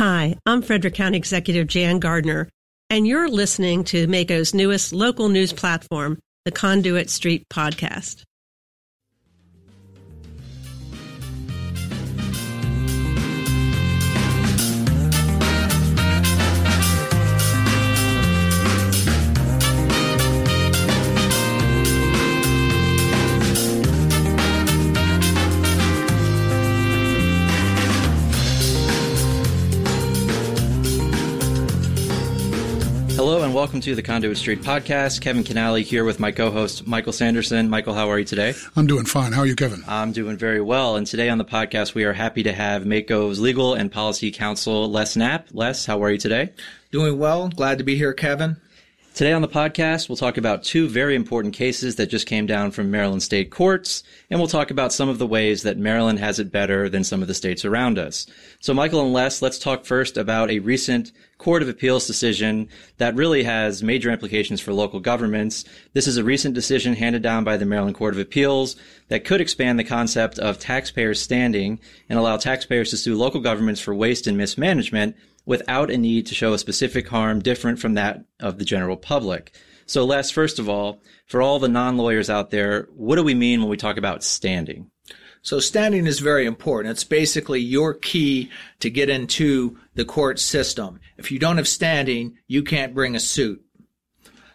Hi, I'm Frederick County Executive Jan Gardner, and you're listening to MACo's newest local news platform, the Conduit Street Podcast. Hello and welcome to the Conduit Street Podcast. Kevin Kinnally here with my co-host Michael Sanderson. Michael, how are you today? I'm doing fine. How are you, Kevin? I'm doing very well. And today on the podcast, we are happy to have MACo's Legal and Policy Counsel Les Knapp. Les, how are you today? Doing well. Glad to be here, Kevin. Today on the podcast, we'll talk about two very important cases that just came down from Maryland state courts, and we'll talk about some of the ways that Maryland has it better than some of the states around us. So, Michael and Les, let's talk first about a recent Court of Appeals decision that really has major implications for local governments. This is a recent decision handed down by the Maryland Court of Appeals that could expand the concept of taxpayers standing and allow taxpayers to sue local governments for waste and mismanagement without a need to show a specific harm different from that of the general public. So, Les, first of all, for all the non lawyers out there, what do we mean when we talk about standing? So standing is very important. It's basically your key to get into the court system. If you don't have standing, you can't bring a suit.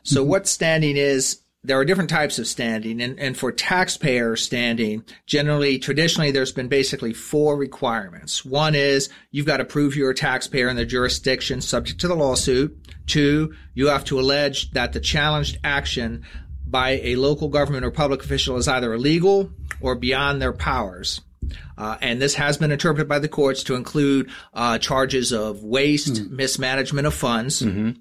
So mm-hmm. what standing is, there are different types of standing and, and for taxpayer standing, generally, traditionally, there's been basically four requirements. One is you've got to prove you're a taxpayer in the jurisdiction subject to the lawsuit. Two, you have to allege that the challenged action by a local government or public official is either illegal or beyond their powers. Uh, and this has been interpreted by the courts to include uh, charges of waste, mm. mismanagement of funds. Mm-hmm.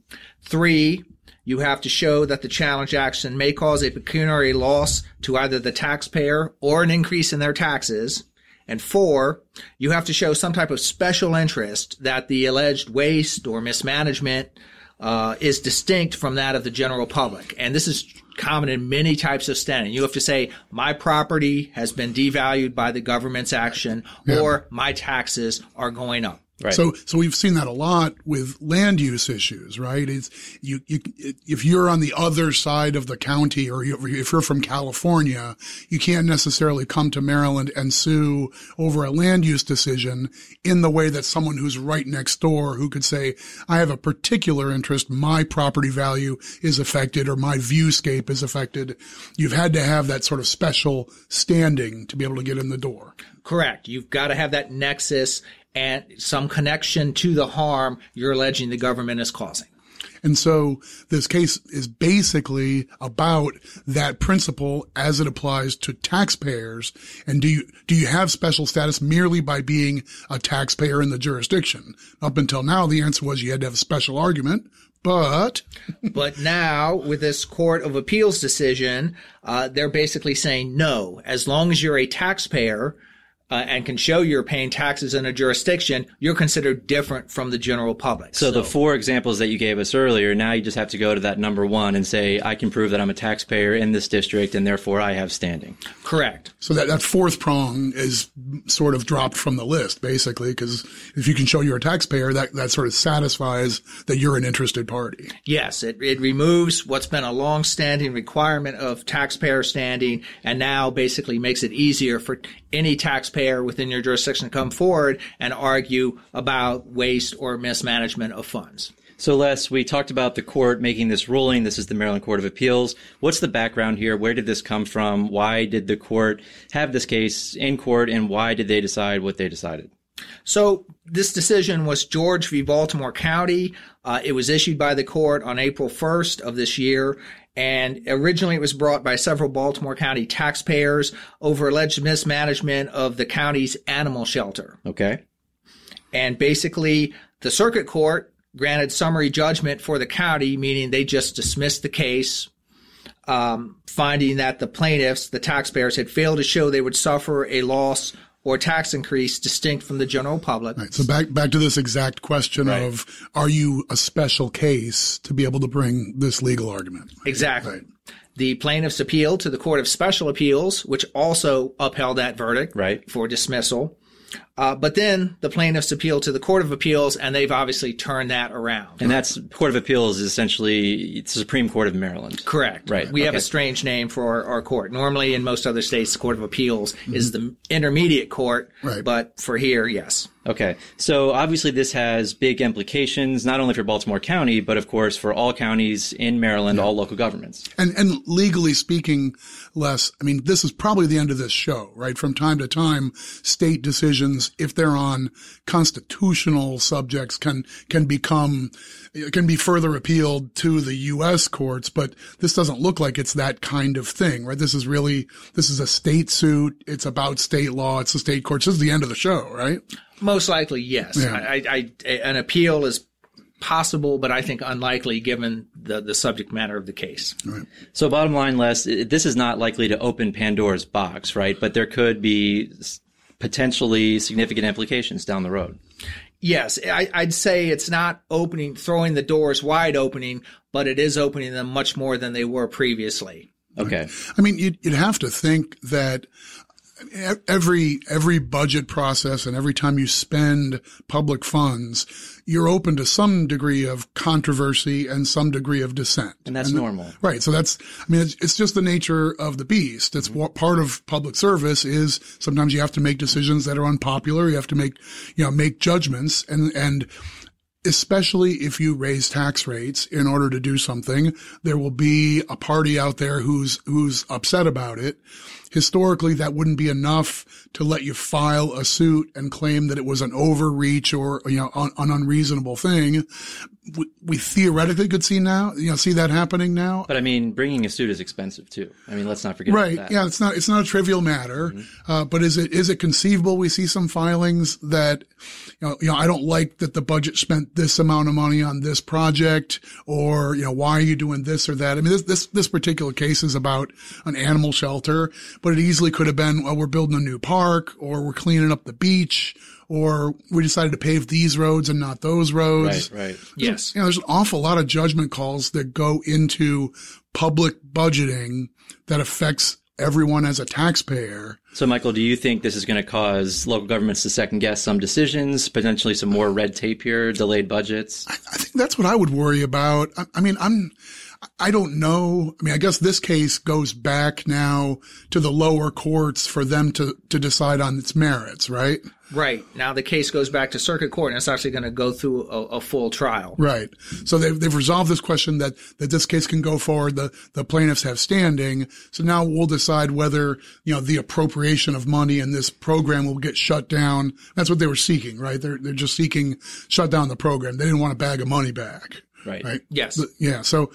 Three, you have to show that the challenge action may cause a pecuniary loss to either the taxpayer or an increase in their taxes. And four, you have to show some type of special interest that the alleged waste or mismanagement uh, is distinct from that of the general public. And this is common in many types of standing. You have to say, my property has been devalued by the government's action yeah. or my taxes are going up. Right. So, so we've seen that a lot with land use issues, right? It's you, you, if you're on the other side of the county or you, if you're from California, you can't necessarily come to Maryland and sue over a land use decision in the way that someone who's right next door who could say, I have a particular interest. My property value is affected or my viewscape is affected. You've had to have that sort of special standing to be able to get in the door. Correct. You've got to have that nexus and some connection to the harm you're alleging the government is causing. And so this case is basically about that principle as it applies to taxpayers. And do you, do you have special status merely by being a taxpayer in the jurisdiction? Up until now, the answer was you had to have a special argument, but but now with this court of appeals decision uh, they're basically saying no as long as you're a taxpayer uh, and can show you're paying taxes in a jurisdiction, you're considered different from the general public. So, so, the four examples that you gave us earlier, now you just have to go to that number one and say, I can prove that I'm a taxpayer in this district and therefore I have standing. Correct. So that, that fourth prong is sort of dropped from the list, basically, because if you can show you're a taxpayer, that, that sort of satisfies that you're an interested party. Yes, it, it removes what's been a long-standing requirement of taxpayer standing and now basically makes it easier for any taxpayer within your jurisdiction to come forward and argue about waste or mismanagement of funds. So, Les, we talked about the court making this ruling. This is the Maryland Court of Appeals. What's the background here? Where did this come from? Why did the court have this case in court, and why did they decide what they decided? So, this decision was George v. Baltimore County. Uh, it was issued by the court on April 1st of this year, and originally it was brought by several Baltimore County taxpayers over alleged mismanagement of the county's animal shelter. Okay. And basically, the circuit court granted summary judgment for the county, meaning they just dismissed the case, um, finding that the plaintiffs, the taxpayers, had failed to show they would suffer a loss or tax increase distinct from the general public. Right. So back back to this exact question right. of are you a special case to be able to bring this legal argument? Exactly. Right. The plaintiffs appealed to the Court of Special Appeals, which also upheld that verdict right. for dismissal. Uh, but then the plaintiffs appealed to the Court of Appeals, and they've obviously turned that around. And that's Court of Appeals is essentially the Supreme Court of Maryland. Correct. Right. We have a strange name for our, our court. Normally, in most other states, the Court of Appeals is the intermediate court. Right. But for here, yes. Okay. So obviously this has big implications, not only for Baltimore County, but of course for all counties in Maryland, all local governments. And and legally speaking, Les, I mean, this is probably the end of this show, right? From time to time, state decisions, if they're on constitutional subjects, can can become can be further appealed to the U.S. courts. But this doesn't look like it's that kind of thing, right? This is really this is a state suit. It's about state law. It's the state courts. This is the end of the show, right? Most likely, yes. Yeah. I, I, I, an appeal is possible, but I think unlikely given the, the subject matter of the case. So bottom line, Les, this is not likely to open Pandora's box, right? But there could be s- potentially significant implications down the road. Yes, I, I'd say it's not opening, throwing the doors wide opening, but it is opening them much more than they were previously. Okay. I mean, you'd, you'd have to think that every every budget process and every time you spend public funds, you're open to some degree of controversy and some degree of dissent. And that's normal. Right. So that's, I mean, it's, it's just the nature of the beast. It's mm-hmm. what part of public service is sometimes you have to make decisions that are unpopular. You have to make, you know, make judgments and, and especially if you raise tax rates in order to do something, there will be a party out there who's, who's upset about it. Historically, that wouldn't be enough to let you file a suit and claim that it was an overreach or, you know, an, an unreasonable thing. We, we theoretically could see now, you know, see that happening now. But I mean, bringing a suit is expensive too. I mean, let's not forget that. Right. Yeah. It's not, it's not a trivial matter. Mm-hmm. Uh, but is it, is it conceivable we see some filings that, you know, you know, I don't like that the budget spent this amount of money on this project or, you know, why are you doing this or that? I mean, this, this, this particular case is about an animal shelter, but it easily could have been, well, we're building a new park or we're cleaning up the beach or we decided to pave these roads and not those roads. Right, right. Yes. You know, there's an awful lot of judgment calls that go into public budgeting that affects everyone as a taxpayer. So, Michael, do you think this is going to cause local governments to second guess some decisions, potentially some more red tape here, delayed budgets? I think that's what I would worry about. I, I mean, I'm, I don't know. I mean, I guess this case goes back now to the lower courts for them to, to decide on its merits, right? Right. Now the case goes back to circuit court and it's actually going to go through a, a full trial. Right. So they've, they've resolved this question that, that this case can go forward. The, the plaintiffs have standing. So now we'll decide whether, you know, the appropriation of money in this program will get shut down. That's what they were seeking, right? They're, they're just seeking shut down the program. They didn't want a bag of money back. Right. Right. Yes. But- yeah. So,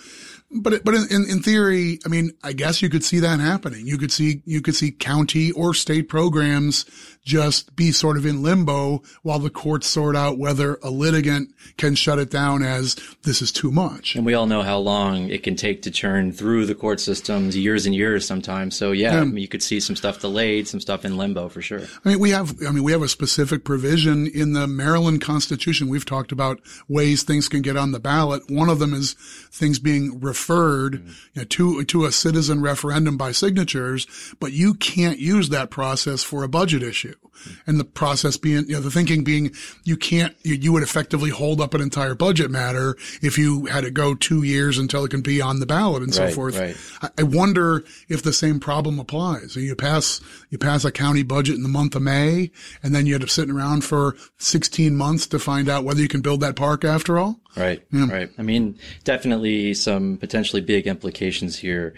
but, but in, in, theory, I mean, I guess you could see that happening. You could see, you could see county or state programs just be sort of in limbo while the courts sort out whether a litigant can shut it down as this is too much. And we all know how long it can take to churn through the court systems, years and years sometimes. So, yeah, I mean, you could see some stuff delayed, some stuff in limbo for sure. I mean, we have, I mean, we have a specific provision in the Maryland Constitution. We've talked about ways things can get on the ballot. One of them is things being referred mm-hmm. you know, to, to a citizen referendum by signatures, but you can't use that process for a budget issue. Mm-hmm. And the process being, you know, the thinking being you can't, you, you would effectively hold up an entire budget matter if you had to go two years until it can be on the ballot and so Right, forth. right. I- I wonder if the same problem applies. So you pass, you pass a county budget in the month of May, and then you end up sitting around for 16 months to find out whether you can build that park after all. Right. Right. I mean, definitely some potentially big implications here.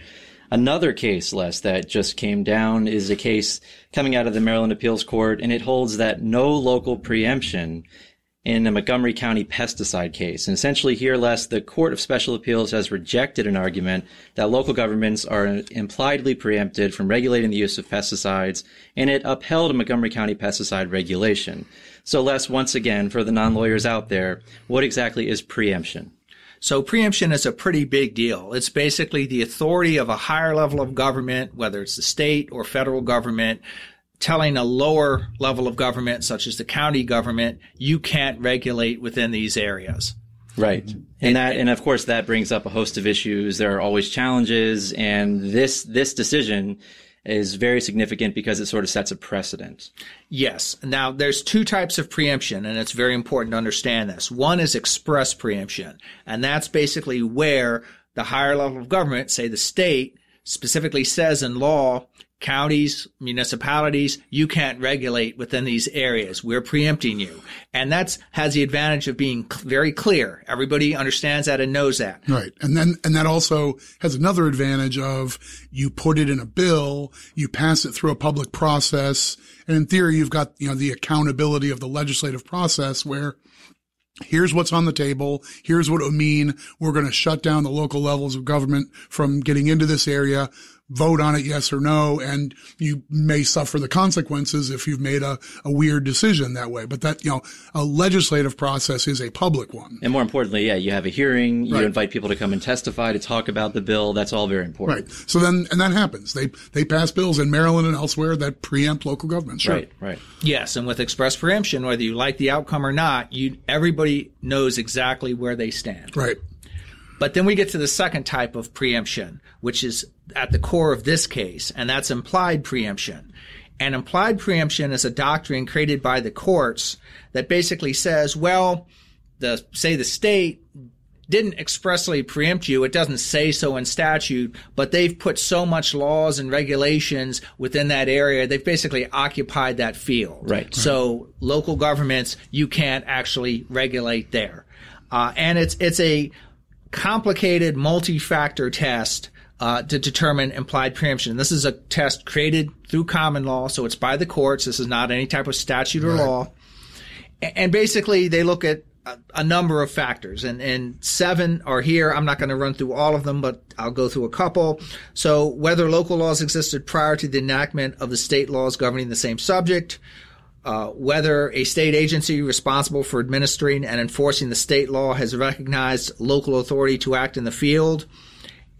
Another case, Les, that just came down is a case coming out of the Maryland Appeals Court, and it holds that no local preemption in a Montgomery County pesticide case. And essentially here, Les, the Court of Special Appeals has rejected an argument that local governments are impliedly preempted from regulating the use of pesticides, and it upheld a Montgomery County pesticide regulation. So Les, once again, for the non-lawyers out there, what exactly is preemption? So preemption is a pretty big deal. It's basically the authority of a higher level of government, whether it's the state or federal government, telling a lower level of government, such as the county government, you can't regulate within these areas. Right. And that, and of course, that brings up a host of issues. There are always challenges, and this this decision is very significant because it sort of sets a precedent. Yes. Now, there's two types of preemption, and it's very important to understand this. One is express preemption, and that's basically where the higher level of government, say the state, specifically says in law, counties, municipalities, you can't regulate within these areas. We're preempting you. And that's has the advantage of being very clear. Everybody understands that and knows that. Right. And then, and that also has another advantage of you put it in a bill, you pass it through a public process. And in theory, you've got, you know, the accountability of the legislative process where Here's what's on the table. Here's what it would mean. We're going to shut down the local levels of government from getting into this area vote on it yes or no and you may suffer the consequences if you've made a, a weird decision that way. But that you know a legislative process is a public one. And more importantly yeah you have a hearing you right. invite people to come and testify to talk about the bill. That's all very important. Right. So then and that happens. They they pass bills in Maryland and elsewhere that preempt local governments. Sure. right right. Yes and with express preemption whether you like the outcome or not you everybody knows exactly where they stand. Right but then we get to the second type of preemption, which is at the core of this case, and that's implied preemption. And implied preemption is a doctrine created by the courts that basically says, well, the say the state didn't expressly preempt you. It doesn't say so in statute, but they've put so much laws and regulations within that area. They've basically occupied that field. Right. So local governments, you can't actually regulate there. Uh, and it's, it's a complicated multi-factor test uh, to determine implied preemption. This is a test created through common law, so it's by the courts. This is not any type of statute or right. law. And basically, they look at a, a number of factors, and, and seven are here. I'm not going to run through all of them, but I'll go through a couple. So, whether local laws existed prior to the enactment of the state laws governing the same subject, uh, whether a state agency responsible for administering and enforcing the state law has recognized local authority to act in the field,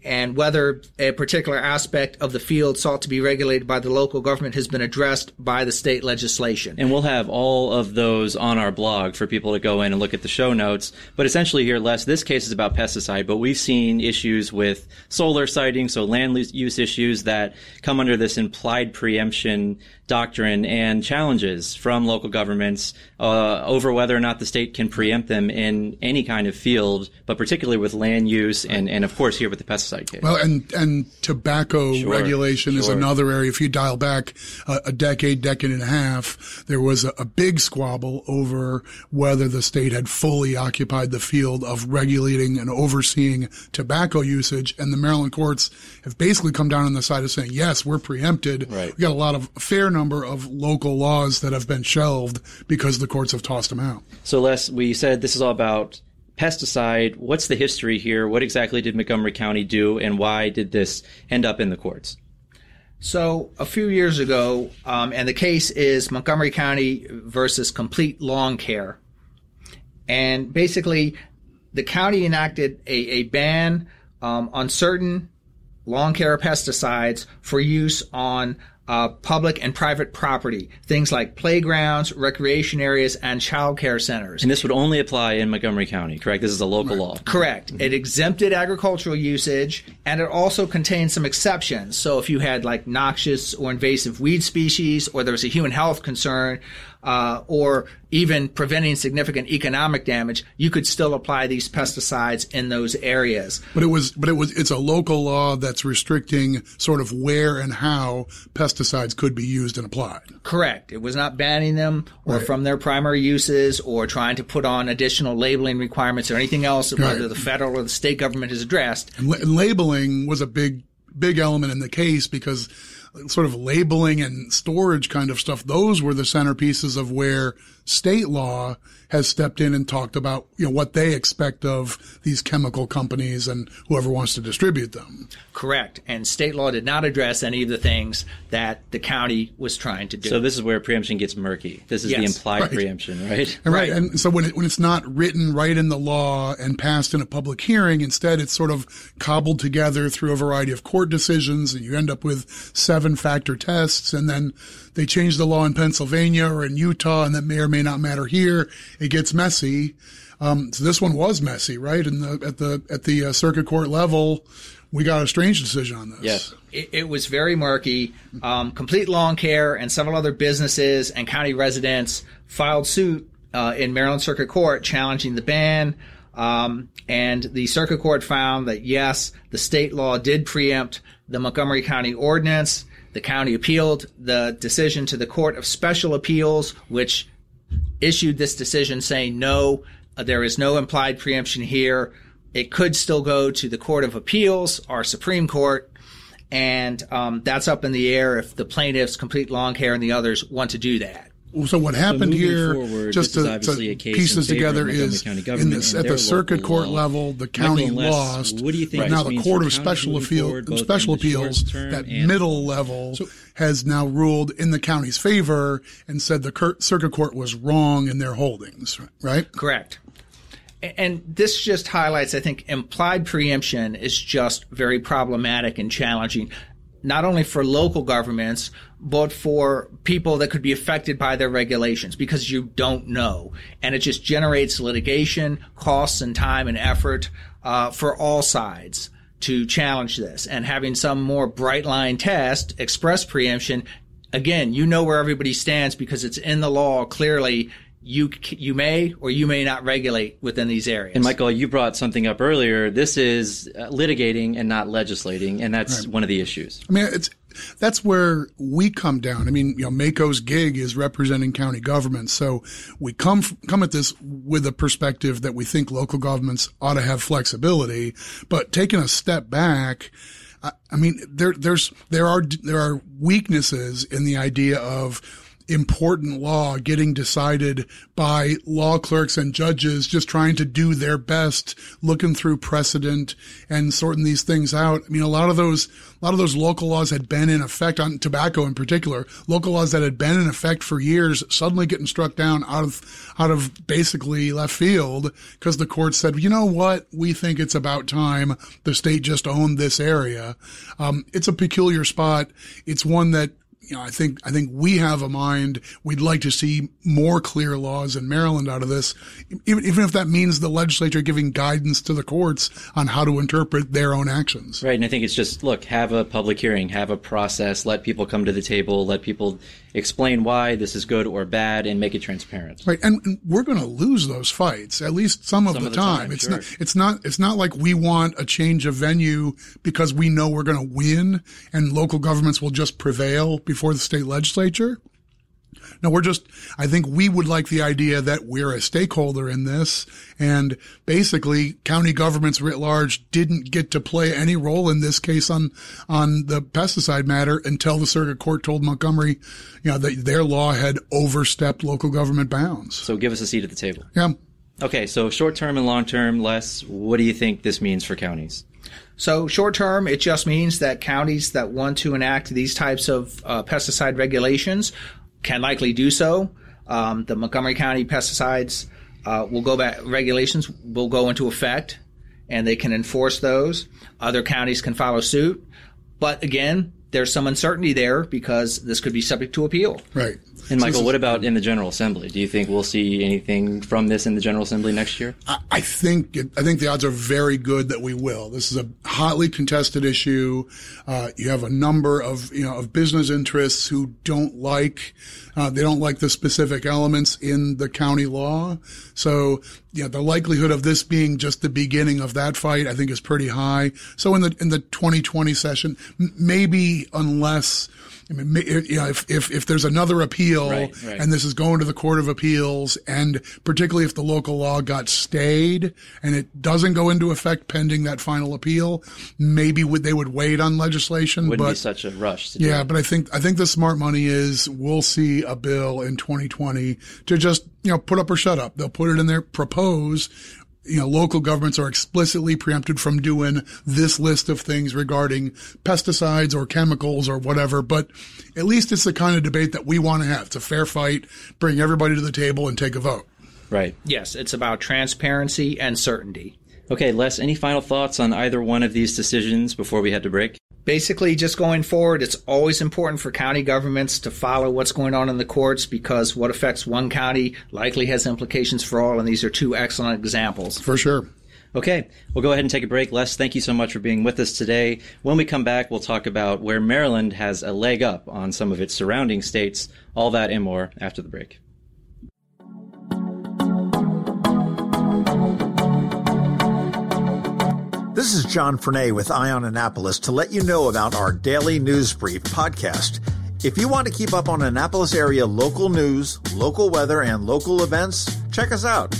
and whether a particular aspect of the field sought to be regulated by the local government has been addressed by the state legislation. And we'll have all of those on our blog for people to go in and look at the show notes. But essentially, here, Les, this case is about pesticide, but we've seen issues with solar siting, so land use issues that come under this implied preemption doctrine and challenges from local governments uh, over whether or not the state can preempt them in any kind of field, but particularly with land use and, and of course here with the pesticide case. Well, and and tobacco sure, regulation sure. is another area. If you dial back a, a decade, decade and a half, there was a, a big squabble over whether the state had fully occupied the field of regulating and overseeing tobacco usage, and the Maryland courts have basically come down on the side of saying yes, we're preempted. Right. We got a lot of fair number of local laws that have been shelved because the courts have tossed them out. So, Les, we said this is all about pesticide. What's the history here? What exactly did Montgomery County do, and why did this end up in the courts? So, a few years ago, um, and the case is Montgomery County versus Complete Lawn Care. And basically, the county enacted a, a ban um, on certain lawn care pesticides for use on uh, public and private property, things like playgrounds, recreation areas, and child care centers. And this would only apply in Montgomery County, correct? This is a local law. Correct. Mm-hmm. It exempted agricultural usage, and it also contained some exceptions. So if you had like noxious or invasive weed species, or there was a human health concern, uh, or even preventing significant economic damage, you could still apply these pesticides in those areas. But it was, but it was, it's a local law that's restricting sort of where and how pesticides could be used and applied. Correct. It was not banning them or right. from their primary uses or trying to put on additional labeling requirements or anything else, right. whether the federal or the state government has addressed. And, la- and labeling was a big, big element in the case because sort of labeling and storage kind of stuff, those were the centerpieces of where state law has stepped in and talked about, you know, what they expect of these chemical companies and whoever wants to distribute them. Correct. And state law did not address any of the things that the county was trying to do. So this is where preemption gets murky. This is yes. the implied right. preemption, right? And right. And so when it, when it's not written right in the law and passed in a public hearing, instead it's sort of cobbled together through a variety of court decisions and you end up with seven factor tests and then they change the law in Pennsylvania or in Utah and that may or may not matter here. It gets messy. Um, so this one was messy, right? And at the at the uh, circuit court level, we got a strange decision on this. Yes. It, it was very murky. Um, Complete Lawn Care and several other businesses and county residents filed suit uh, in Maryland Circuit Court challenging the ban. Um, and the circuit court found that yes, the state law did preempt the Montgomery County ordinance. The county appealed the decision to the Court of Special Appeals, which issued this decision saying no, uh, there is no implied preemption here. It could still go to the Court of Appeals, our Supreme Court, and um, that's up in the air if the plaintiffs, Complete Lawn Care, and the others want to do that. So what happened moving here, forward, just to, obviously to piece this together, is County in this at the circuit local court law. level, the county and Les, lost. what do you think now the court of special moving appeal, forward, special in the short appeals, that middle level has now ruled in the county's favor and said the cur- circuit court was wrong in their holdings. Right? Correct. And this just highlights, I think, implied preemption is just very problematic and challenging, not only for local governments, but for people that could be affected by their regulations because you don't know. And it just generates litigation, costs and time and effort uh, for all sides to challenge this. And having some more bright line test, express preemption, again, you know where everybody stands because it's in the law clearly. You you may or you may not regulate within these areas. And Michael, you brought something up earlier. This is uh, litigating and not legislating, and that's one of the issues. I mean, it's that's where we come down. I mean, you know, MACo's gig is representing county governments, so we come come at this with a perspective that we think local governments ought to have flexibility. But taking a step back, I, I mean, there there's there are there are weaknesses in the idea of important law getting decided by law clerks and judges just trying to do their best looking through precedent and sorting these things out. I mean a lot of those a lot of those local laws had been in effect on tobacco in particular. Local laws that had been in effect for years suddenly getting struck down out of out of basically left field because the court said you know what? We think it's about time the state just owned this area. Um, it's a peculiar spot. It's one that you know, I think I think we have a mind. We'd like to see more clear laws in Maryland out of this, even even if that means the legislature giving guidance to the courts on how to interpret their own actions. Right, and I think it's just look, have a public hearing, have a process, let people come to the table, let people explain why this is good or bad, and make it transparent. Right, and, and we're going to lose those fights at least some of Some the of the time. time, it's sure. not. It's not. It's not like we want a change of venue because we know we're going to win, and local governments will just prevail before the state legislature. No, we're just, I think we would like the idea that we're a stakeholder in this and basically county governments writ large didn't get to play any role in this case on, on the pesticide matter until the circuit court told Montgomery, you know, that their law had overstepped local government bounds. So give us a seat at the table. Yeah. Okay, so short term and long term, Les, what do you think this means for counties? So short term, it just means that counties that want to enact these types of uh, pesticide regulations can likely do so. Um, the Montgomery County pesticides uh, will go back. Regulations will go into effect, and they can enforce those. Other counties can follow suit, but again, there's some uncertainty there because this could be subject to appeal. Right. And So Michael, what about in the General Assembly? Do you think we'll see anything from this in the General Assembly next year? I- I think it, I think the odds are very good that we will. This is a hotly contested issue. Uh, you have a number of you know of business interests who don't like uh, they don't like the specific elements in the county law. So yeah, the likelihood of this being just the beginning of that fight, I think, is pretty high. So in the in the 2020 session, m- maybe unless. I mean, you know, if, if, if there's another appeal Right, right. and this is going to the Court of Appeals, and particularly if the local law got stayed and it doesn't go into effect pending that final appeal, maybe would, they would wait on legislation. Wouldn't be such a rush to yeah, but I think I think the smart money is we'll see a bill in 2020 to just you know put up or shut up. They'll put it in there, propose. You know, local governments are explicitly preempted from doing this list of things regarding pesticides or chemicals or whatever. But at least it's the kind of debate that we want to have. It's a fair fight. Bring everybody to the table and take a vote. Right. Yes, it's about transparency and certainty. Okay, Les, any final thoughts on either one of these decisions before we head to break? Basically, just going forward, it's always important for county governments to follow what's going on in the courts because what affects one county likely has implications for all, and these are two excellent examples. For sure. Okay, we'll go ahead and take a break. Les, thank you so much for being with us today. When we come back, we'll talk about where Maryland has a leg up on some of its surrounding states. All that and more after the break. This is John Frenaye with Eye On Annapolis to let you know about our daily news brief podcast. If you want to keep up on Annapolis area local news, local weather, and local events, check us out.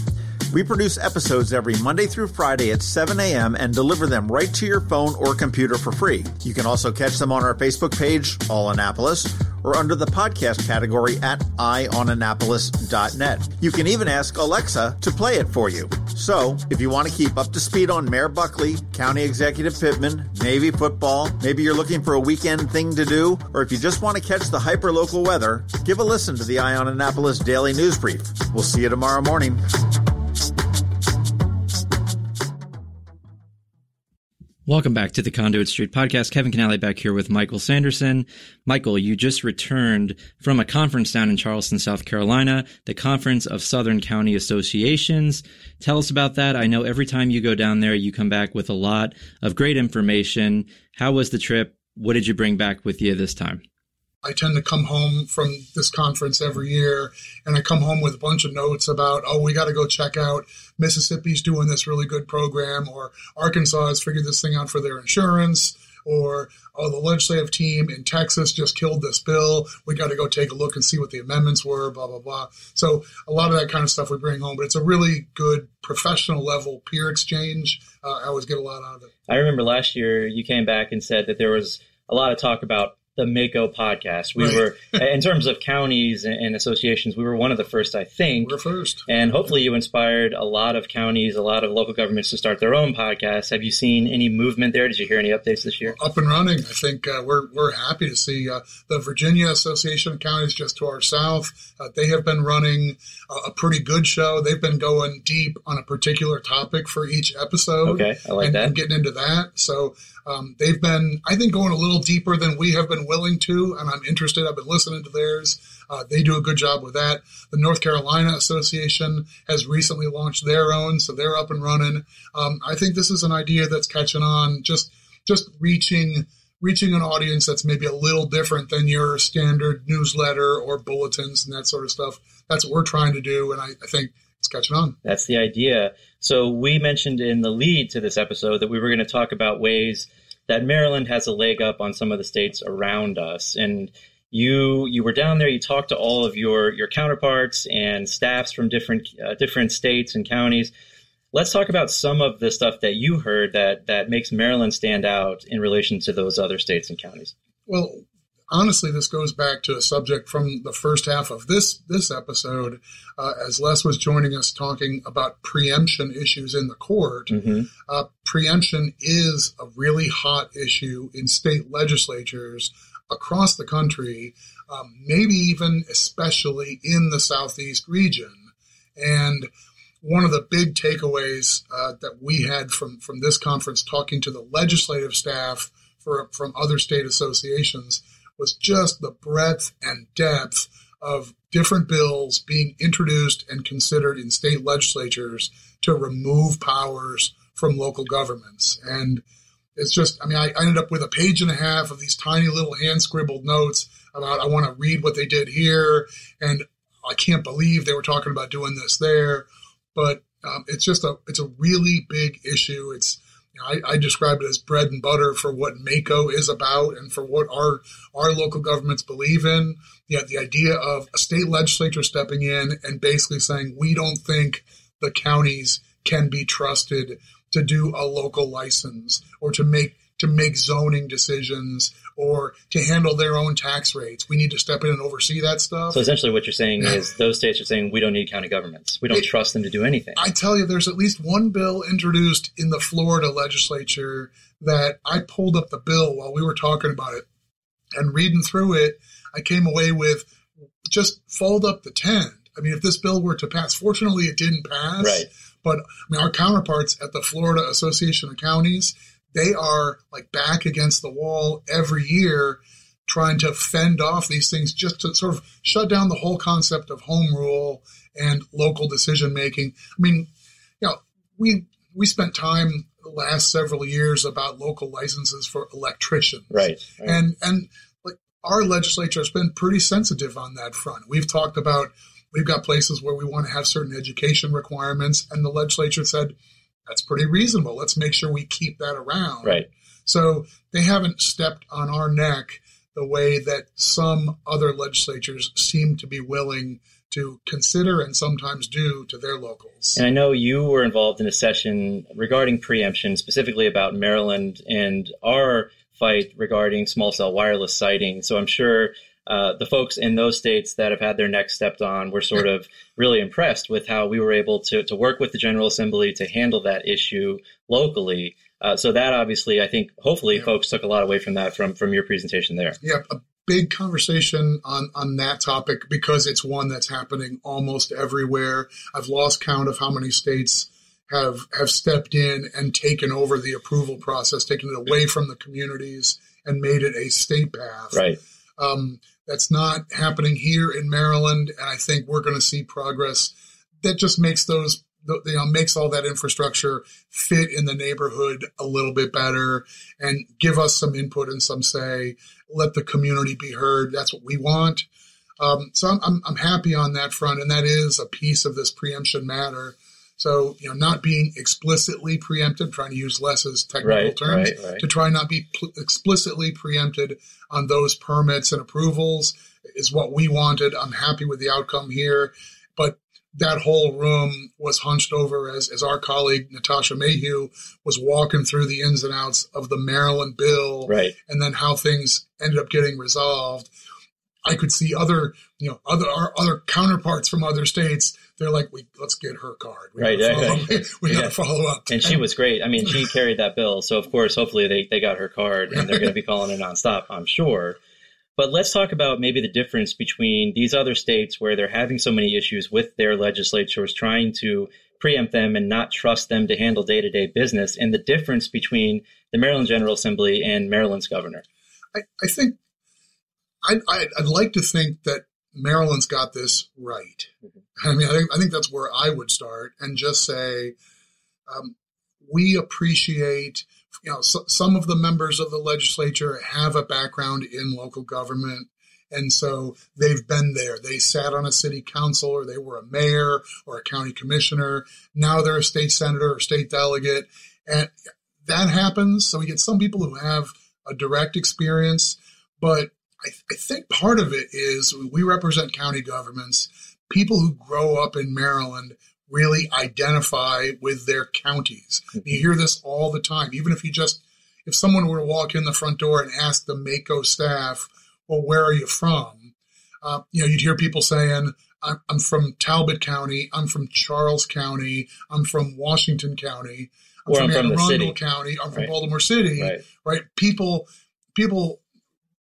We produce episodes every Monday through Friday at 7 a.m. and deliver them right to your phone or computer for free. You can also catch them on our Facebook page, All Annapolis, or under the podcast category at eyeonannapolis.net. You can even ask Alexa to play it for you. So, if you want to keep up to speed on Mayor Buckley, County Executive Pittman, Navy football, maybe you're looking for a weekend thing to do, or if you just want to catch the hyper-local weather, give a listen to the Eye On Annapolis Daily News Brief. We'll see you tomorrow morning. Welcome back to the Conduit Street podcast. Kevin Kinnally back here with Michael Sanderson. Michael, you just returned from a conference down in Charleston, South Carolina, the Conference of Southern County Associations. Tell us about that. I know every time you go down there, you come back with a lot of great information. How was the trip? What did you bring back with you this time? I tend to come home from this conference every year and I come home with a bunch of notes about, oh, we got to go check out Mississippi's doing this really good program or Arkansas has figured this thing out for their insurance or oh, the legislative team in Texas just killed this bill. We got to go take a look and see what the amendments were, blah, blah, blah. So a lot of that kind of stuff we bring home, but it's a really good professional level peer exchange. Uh, I always get a lot out of it. I remember last year you came back and said that there was a lot of talk about the MACo podcast. We right. were, in terms of counties and associations, we were one of the first, I think. We're first. And hopefully you inspired a lot of counties, a lot of local governments to start their own podcasts. Have you seen any movement there? Did you hear any updates this year? Up and running. I think uh, we're, we're happy to see uh, the Virginia Association of Counties just to our south. Uh, they have been running a, a pretty good show. They've been going deep on a particular topic for each episode. Okay, I like and, that. And getting into that. So um, they've been, I think, going a little deeper than we have been willing to, and I'm interested. I've been listening to theirs. Uh, they do a good job with that. The North Carolina Association has recently launched their own, so they're up and running. Um, I think this is an idea that's catching on, just just reaching reaching an audience that's maybe a little different than your standard newsletter or bulletins and that sort of stuff. That's what we're trying to do, and I, I think it's catching on. That's the idea. So we mentioned in the lead to this episode that we were going to talk about ways that Maryland has a leg up on some of the states around us. And you you were down there. You talked to all of your your counterparts and staffs from different uh, different states and counties. Let's talk about some of the stuff that you heard that that makes Maryland stand out in relation to those other states and counties. Well, honestly, this goes back to a subject from the first half of this this episode, uh, as Les was joining us talking about preemption issues in the court. Mm-hmm. Uh, preemption is a really hot issue in state legislatures across the country, um, maybe even especially in the southeast region, and one of the big takeaways uh, that we had from from this conference, talking to the legislative staff for, from other state associations, was just the breadth and depth of different bills being introduced and considered in state legislatures to remove powers from local governments. And it's just, I mean, I, ended up with a page and a half of these tiny little hand scribbled notes about I want to read what they did here, and I can't believe they were talking about doing this there. But um, it's just a it's a really big issue. It's I, I, describe it as bread and butter for what MACo is about and for what our our local governments believe in. Yeah, the idea of a state legislature stepping in and basically saying we don't think the counties can be trusted to do a local license or to make to make zoning decisions or to handle their own tax rates. We need to step in and oversee that stuff. So essentially, what you're saying is those states are saying we don't need county governments. We don't it, trust them to do anything. I tell you, there's at least one bill introduced in the Florida legislature that I pulled up the bill while we were talking about it and reading through it. I came away with just fold up the tent. I mean, if this bill were to pass, fortunately it didn't pass. Right. But I mean, our counterparts at the Florida Association of Counties, they are like back against the wall every year trying to fend off these things just to sort of shut down the whole concept of home rule and local decision making. I mean, you know, we we spent time the last several years about local licenses for electricians. Right. right. And and like our legislature has been pretty sensitive on that front. We've talked about we've got places where we want to have certain education requirements and the legislature said that's pretty reasonable. Let's make sure we keep that around. Right. So they haven't stepped on our neck the way that some other legislatures seem to be willing to consider and sometimes do to their locals. And I know you were involved in a session regarding preemption, specifically about Maryland and our fight regarding small cell wireless siting. So I'm sure uh, the folks in those states that have had their necks stepped on were sort of really impressed with how we were able to, to work with the General Assembly to handle that issue locally. Uh, so that obviously, I think, hopefully, yeah. folks took a lot away from that from from your presentation there. Yeah, a big conversation on on that topic because it's one that's happening almost everywhere. I've lost count of how many states have have stepped in and taken over the approval process, taken it away from the communities and made it a state path. Right. Um, that's not happening here in Maryland, and I think we're going to see progress that just makes those you know makes all that infrastructure fit in the neighborhood a little bit better and give us some input and some say. Let the community be heard. That's what we want. Um, so I'm, I'm, I'm happy on that front and that is a piece of this preemption matter so you know not being explicitly preempted trying to use less as technical right, terms right, right. to try not be pl- explicitly preempted on those permits and approvals is what we wanted i'm happy with the outcome here but that whole room was hunched over as, as our colleague Natasha Mehu was walking through the ins and outs of the Maryland bill right. and then how things ended up getting resolved. I could see other, you know, other our other counterparts from other states. They're like, we let's get her card. We right, gotta follow, yeah, we got to follow up. And she was great. I mean, she carried that bill, so of course, hopefully, they they got her card, and they're going to be calling it nonstop. I'm sure. But let's talk about maybe the difference between these other states where they're having so many issues with their legislatures trying to preempt them and not trust them to handle day to day business, and the difference between the Maryland General Assembly and Maryland's governor. I, I think I'd, I'd, I'd, like to think that Maryland's got this right. Mm-hmm. I mean, I think, I think that's where I would start and just say um, we appreciate you know, so, some of the members of the legislature have a background in local government. And so they've been there. They sat on a city council or they were a mayor or a county commissioner. Now they're a state senator or state delegate. And that happens. So we get some people who have a direct experience, but I, I think part of it is we represent county governments. People who grow up in Maryland really identify with their counties. Mm-hmm. You hear this all the time. Even if you just, if someone were to walk in the front door and ask the MACo staff, well, where are you from? Uh, you know, you'd hear people saying, I'm, I'm, from Talbot County, I'm from Charles County, I'm from Washington County, I'm or from, Anne Arundel County, I'm from Baltimore City, right. right? People, people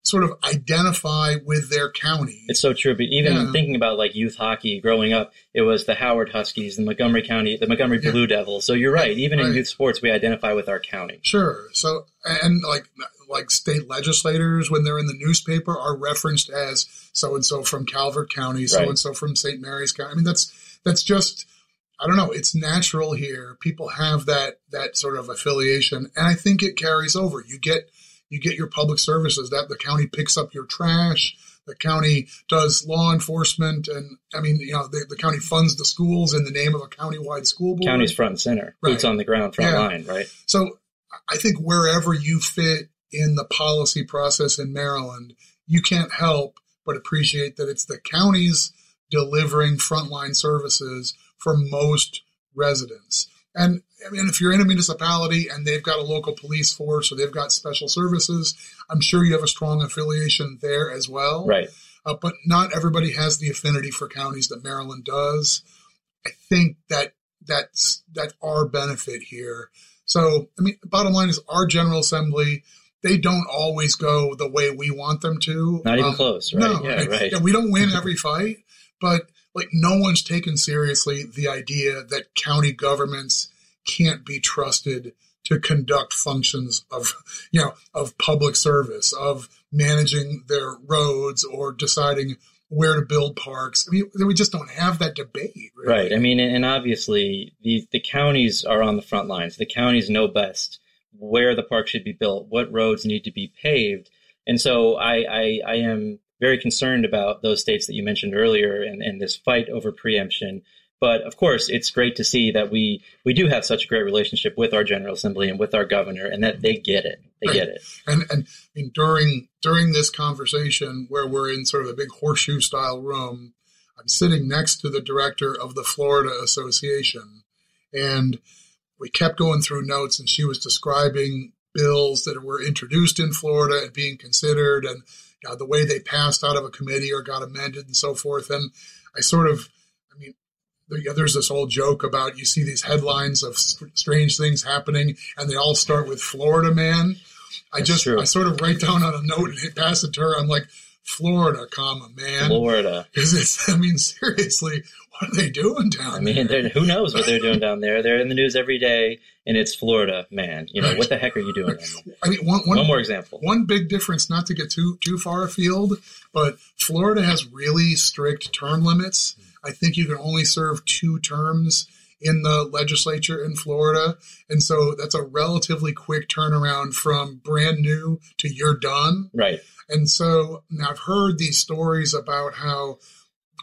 sort of identify with their county. It's so true. But even yeah. thinking about like youth hockey growing up, it was the Howard Huskies, the Montgomery County, the Montgomery yeah. Blue Devils. So you're right. Even right. in youth sports, we identify with our county. Sure. So and like like state legislators when they're in the newspaper are referenced as so and so from Calvert County, so and so from St. Mary's County. I mean that's that's just I don't know. It's natural here. People have that that sort of affiliation, and I think it carries over. You get you get your public services that the county picks up your trash the county does law enforcement and i mean you know the, the county funds the schools in the name of a county-wide school board county's front and center right. boots on the ground front yeah. line right so i think wherever you fit in the policy process in maryland you can't help but appreciate that it's the counties delivering frontline services for most residents and I mean, if you're in a municipality and they've got a local police force or they've got special services, I'm sure you have a strong affiliation there as well. Right. Uh, but not everybody has the affinity for counties that Maryland does. I think that that's that's our benefit here. So, I mean, bottom line is our General Assembly. They don't always go the way we want them to. Not even um, close, right? No, yeah, right. Yeah, we don't win every fight, but like no one's taken seriously the idea that county governments can't be trusted to conduct functions of you know of public service of managing their roads or deciding where to build parks. I mean, we just don't have that debate. Really. Right. I mean, and obviously the the counties are on the front lines. The counties know best where the park should be built, what roads need to be paved, and so I I, I am very concerned about those states that you mentioned earlier and, and this fight over preemption. But of course, it's great to see that we we do have such a great relationship with our General Assembly and with our governor, and that they get it. They right. get it. And and I mean, during during this conversation, where we're in sort of a big horseshoe style room, I'm sitting next to the director of the Florida Association, and we kept going through notes, and she was describing bills that were introduced in Florida and being considered, and you know, the way they passed out of a committee or got amended and so forth. And I sort of, there's this old joke about you see these headlines of strange things happening, and they all start with Florida man. I That's just true. I sort of write down on a note and hit pass it to her. I'm like, Florida, comma man, Florida, because it's. I mean, seriously, what are they doing down I mean, there? who knows what they're doing down there? They're in the news every day, and it's Florida, man. You know right. what the heck are you doing? I mean, one, one, one more example. One big difference, not to get too too far afield, but Florida has really strict term limits. I think you can only serve two terms in the legislature in Florida. And so that's a relatively quick turnaround from brand new to you're done. Right. And so now I've heard these stories about how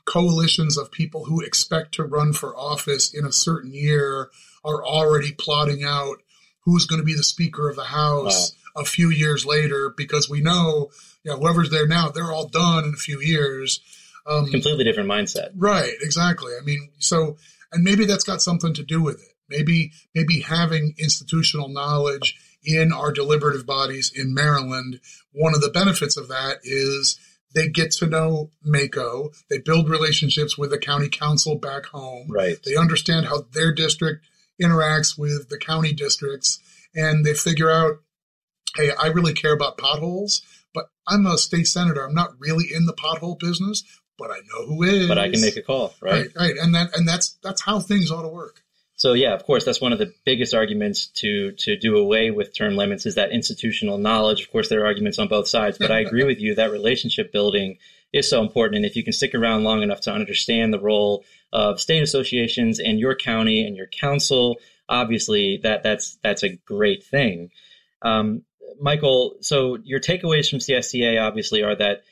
coalitions of people who expect to run for office in a certain year are already plotting out who's going to be the Speaker of the House wow. a few years later because we know, you know, whoever's there now, they're all done in a few years. Um, Completely different mindset. Right, exactly. I mean, so, and maybe that's got something to do with it. Maybe, maybe having institutional knowledge in our deliberative bodies in Maryland, one of the benefits of that is they get to know MACo. They build relationships with the county council back home. Right. They understand how their district interacts with the county districts, and they figure out, hey, I really care about potholes, but I'm a state senator. I'm not really in the pothole business, but I know who is. But I can make a call, right? Right, right. And that and that's that's how things ought to work. So yeah, of course, that's one of the biggest arguments to to do away with term limits is that institutional knowledge. Of course, there are arguments on both sides, but I agree with you that relationship building is so important. And if you can stick around long enough to understand the role of state associations and your county and your council, obviously that that's that's a great thing. Um, Michael, so your takeaways from CSCA obviously are that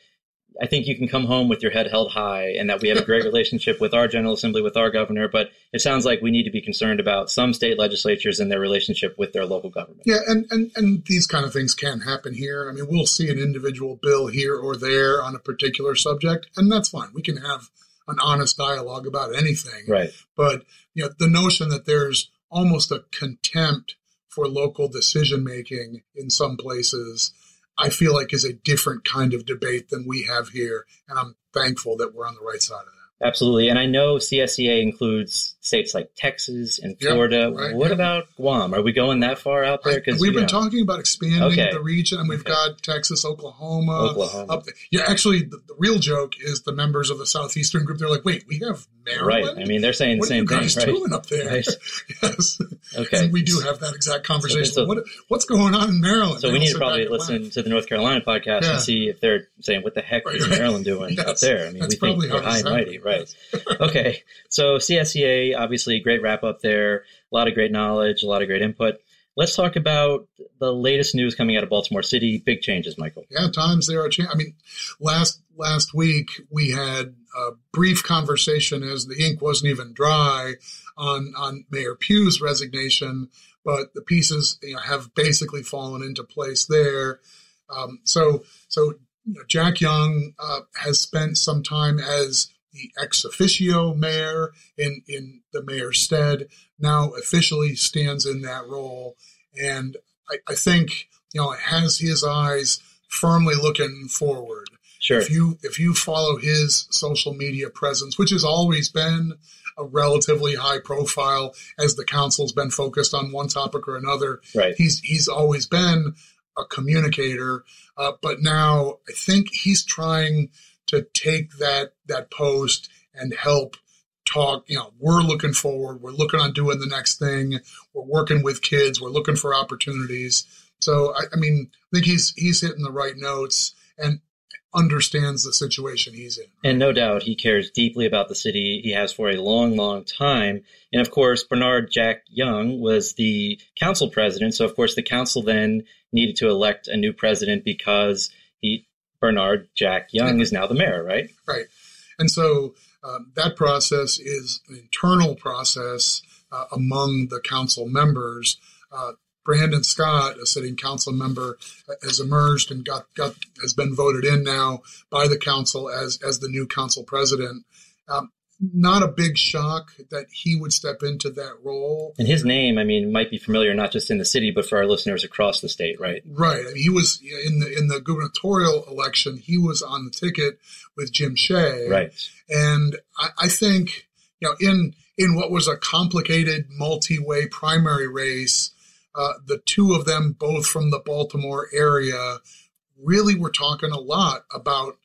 I think you can come home with your head held high and that we have a great relationship with our General Assembly, with our governor. But it sounds like we need to be concerned about some state legislatures and their relationship with their local government. Yeah, and, and, and these kind of things can happen here. I mean, we'll see an individual bill here or there on a particular subject, and that's fine. We can have an honest dialogue about anything. Right. But you know, the notion that there's almost a contempt for local decision making in some places I feel like is a different kind of debate than we have here. And I'm thankful that we're on the right side of that. Absolutely. And I know CSCA includes states like Texas and Florida. Yep, right, what yep. about Guam? Are we going that far out there? Because we've been know. talking about expanding okay. the region, and we've okay. got Texas, Oklahoma, Oklahoma. Up there. Yeah, actually, the, the, real joke is the members of the southeastern group. They're like, "Wait, we have Maryland." Right. I mean, they're saying what the same thing, What are you right? Doing up there? Right. yes. Okay. And we do have that exact conversation. So, so, what, what's going on in Maryland? So we need to probably listen to the North Carolina podcast yeah. and see if they're saying, "What the heck right, is Maryland doing yes. up there?" I mean, That's we think we're high and mighty, right? okay. So CSCA, obviously, great wrap up there. A lot of great knowledge, a lot of great input. Let's talk about the latest news coming out of Baltimore City. Big changes, Michael. Yeah, times there are. Cha- I mean, last last week we had a brief conversation as the ink wasn't even dry on on Mayor Pugh's resignation, but the pieces you know, have basically fallen into place there. Um, so so you know, Jack Young uh, has spent some time as the ex officio mayor in, in the mayor's stead, now officially stands in that role. And I, I think, you know, has his eyes firmly looking forward. Sure. If you if you follow his social media presence, which has always been a relatively high profile as the council's been focused on one topic or another, right. he's he's always been a communicator. Uh, but now I think he's trying to take that that post and help talk. You know, we're looking forward. We're looking on doing the next thing. We're working with kids. We're looking for opportunities. So I, I mean, I think he's he's hitting the right notes and understands the situation he's in. And no doubt he cares deeply about the city. He has for a long, long time. And of course, Bernard Jack Young was the council president. So of course, the council then needed to elect a new president because he Bernard Jack Young is now the mayor, right? Right. And so um, that process is an internal process uh, among the council members. Uh, Brandon Scott, a sitting council member, has emerged and got, got has been voted in now by the council as as the new council president. Um, not a big shock that he would step into that role. And his name, I mean, might be familiar not just in the city, but for our listeners across the state, right? Right. I mean, he was in the in the gubernatorial election. He was on the ticket with Jim Shea. Right. And I, I think you know in in what was a complicated multi-way primary race, uh, the two of them, both from the Baltimore area, really were talking a lot about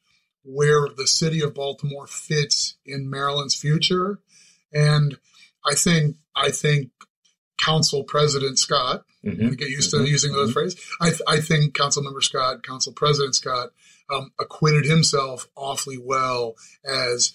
where the city of Baltimore fits in Maryland's future. And I think I think Council President Scott, mm-hmm. get used to mm-hmm. using those mm-hmm. phrases. I, th- I think Council Member Scott, Council President Scott, um, acquitted himself awfully well as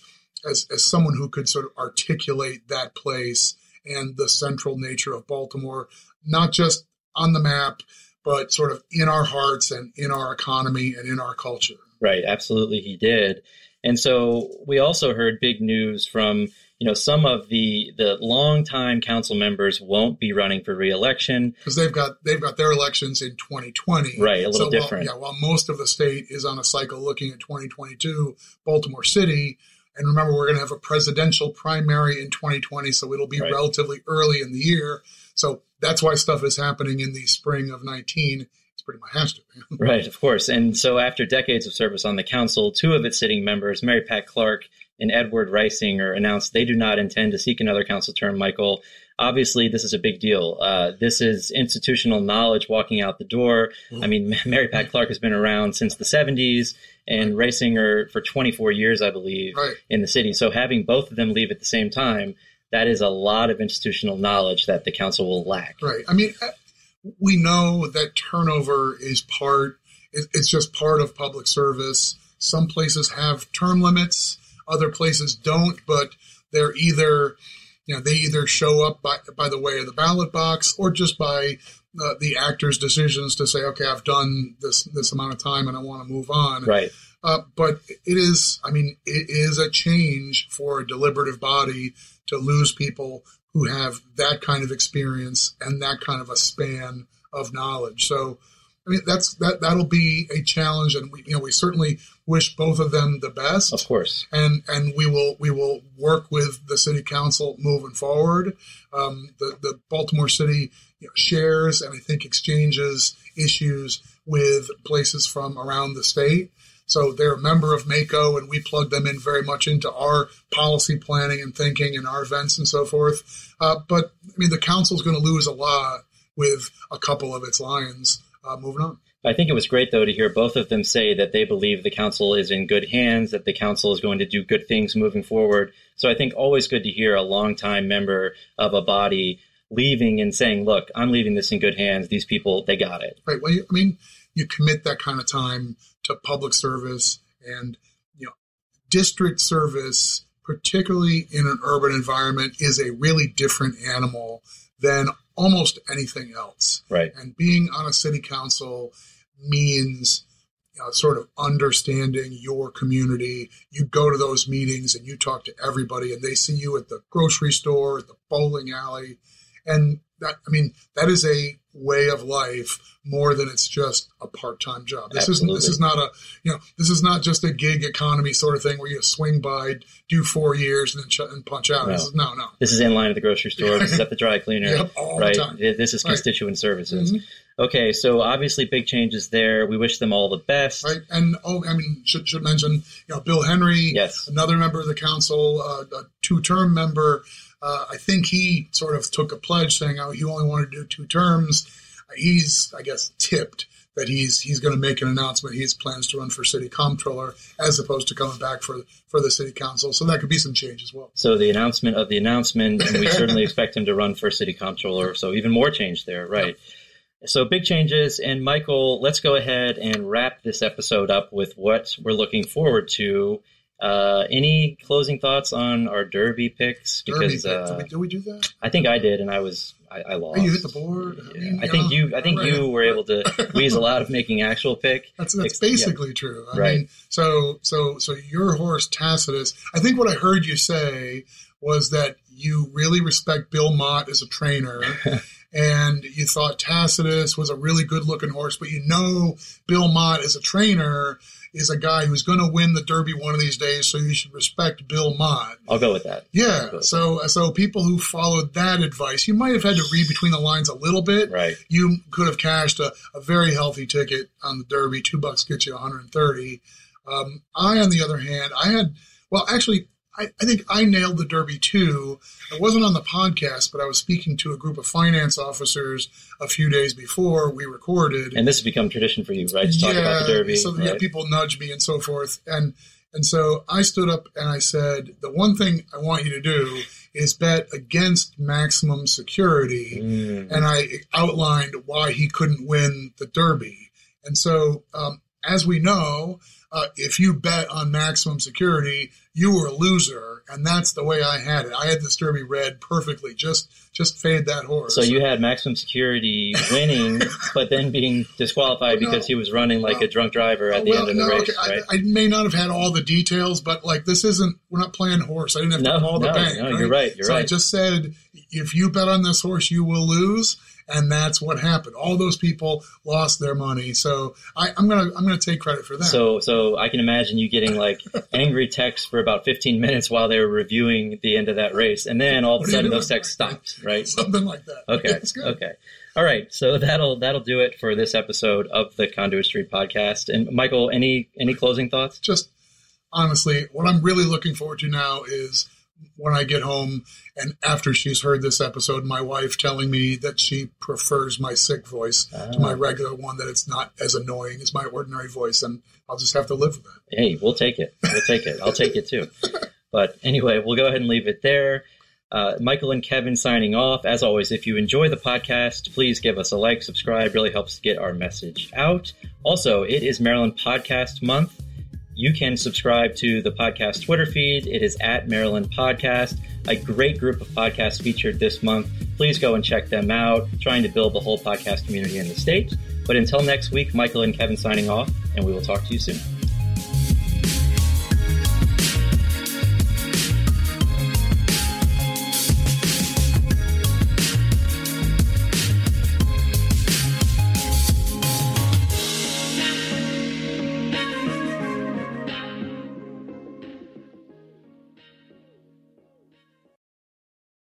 as as someone who could sort of articulate that place and the central nature of Baltimore, not just on the map, but sort of in our hearts and in our economy and in our culture. Right, absolutely, he did. And so we also heard big news from you know some of the the longtime council members won't be running for reelection because they've got they've got their elections in 2020 right a little so different while, yeah while most of the state is on a cycle looking at 2022 baltimore city and remember we're going to have a presidential primary in 2020 so it'll be right. relatively early in the year so that's why stuff is happening in the spring of 19 pretty much has to. right, of course. And so after decades of service on the council, two of its sitting members, Mary Pat Clarke and Edward Reisinger, announced they do not intend to seek another council term. Michael, obviously, this is a big deal. Uh, this is institutional knowledge walking out the door. Mm-hmm. I mean, Mary Pat Clarke has been around since the 70s and right. Reisinger for 24 years, I believe, right. in the city. So having both of them leave at the same time, that is a lot of institutional knowledge that the council will lack. Right. I mean, we know that turnover is part it's just part of public service. Some places have term limits other places don't but they're either you know they either show up by, by the way of the ballot box or just by uh, the actor's decisions to say okay i've done this this amount of time and i want to move on. Right. Uh, but it is i mean it is a change for a deliberative body to lose people who have that kind of experience and that kind of a span of knowledge. So, I mean, that's that that'll be a challenge, and we you know we certainly wish both of them the best, of course, and and we will we will work with the city council moving forward. Um, the the Baltimore City you know, shares and I think exchanges issues with places from around the state. So they're a member of MACo, and we plug them in very much into our policy planning and thinking and our events and so forth. Uh, but I mean, the council is going to lose a lot with a couple of its lines uh, moving on. I think it was great, though, to hear both of them say that they believe the council is in good hands, that the council is going to do good things moving forward. So I think always good to hear a longtime member of a body leaving and saying, look, I'm leaving this in good hands. These people, they got it. Right. Well, you, I mean, you commit that kind of time to public service and, you know, district service, particularly in an urban environment, is a really different animal than almost anything else. Right. And being on a city council means you know, sort of understanding your community. You go to those meetings and you talk to everybody, and they see you at the grocery store, at the bowling alley, and that I mean that is a way of life more than it's just a part-time job. This isn't this is not a you know this is not just a gig economy sort of thing where you swing by, do four years, and then ch- and punch out. No. This is, no, no. This is in line at the grocery store. this is at the dry cleaner. Yep, right. This is constituent right. services. Mm-hmm. Okay, so obviously big changes there. We wish them all the best. Right, and oh, I mean, should should mention you know Bill Henry, yes, another member of the council, uh, a two-term member. Uh, I think he sort of took a pledge saying oh, he only wanted to do two terms. He's, I guess, tipped that he's he's going to make an announcement. He plans to run for city comptroller as opposed to coming back for for the city council. So that could be some change as well. So the announcement of the announcement, and we certainly expect him to run for city comptroller. So even more change there, right? So big changes. And Michael, let's go ahead and wrap this episode up with what we're looking forward to uh, any closing thoughts on our Derby picks? Because Derby uh, did, we, did, we, do that? I think I did, and I was I, I lost. Oh, you hit the board. Yeah. I, mean, I think you I think right. you were able to weasel out of making actual pick. That's that's basically yeah. true. I right. Mean, so so so your horse Tacitus. I think what I heard you say was that you really respect Bill Mott as a trainer. and you thought Tacitus was a really good looking horse, but you know Bill Mott as a trainer is a guy who's going to win the Derby one of these days, so you should respect Bill Mott. I'll go with that. Yeah. With so that. so people who followed that advice, you might have had to read between the lines a little bit. Right. You could have cashed a, a very healthy ticket on the Derby. Two bucks gets you 130. Um, I, on the other hand, I had well, actually, I, I, think I nailed the Derby too. I wasn't on the podcast, but I was speaking to a group of finance officers a few days before we recorded. And this has become tradition for you, right? To talk yeah, about the Derby. So right? yeah, people nudge me and so forth. And and so I stood up and I said, the one thing I want you to do is bet against maximum security. Mm. And I outlined why he couldn't win the Derby. And so, um, as we know, uh, if you bet on maximum security, you were a loser, and that's the way I had it. I had this Derby red perfectly. Just just fade that horse. So you had maximum security winning, but then being disqualified no, because he was running like a drunk driver at the well, end of the no, race. Okay. Right? I, I, may not have had all the details, but like this isn't. We're not playing horse. I didn't have to call the bank. No, right? you're right. You're so right. I just said if you bet on this horse, you will lose and that's what happened. All those people lost their money. So I, am gonna I'm gonna take credit for that. So so I can imagine you getting like angry texts for about 15 minutes while they were reviewing the end of that race, and then all of a sudden those texts stopped, right? Something like that. Okay, okay. All right, so that'll that'll do it for this episode of the Conduit Street podcast. And Michael, any any closing thoughts? Just honestly, what I'm really looking forward to now is when I get home and after she's heard this episode, my wife telling me that she prefers my sick voice oh. to my ah. regular one, that it's not as annoying as my ordinary voice, and I'll just have to live with it. Hey, we'll take it. We'll take it. I'll take it too. But anyway, we'll go ahead and leave it there. Uh, Michael and Kevin signing off. As always, if you enjoy the podcast, please give us a like, subscribe. Really helps get our message out. Also, it is Maryland Podcast Month you can subscribe to the podcast Twitter feed. It is at Maryland Podcast, a great group of podcasts featured this month. Please go and check them out, trying to build the whole podcast community in the state. But until next week, Michael and Kevin signing off, and we will talk to you soon.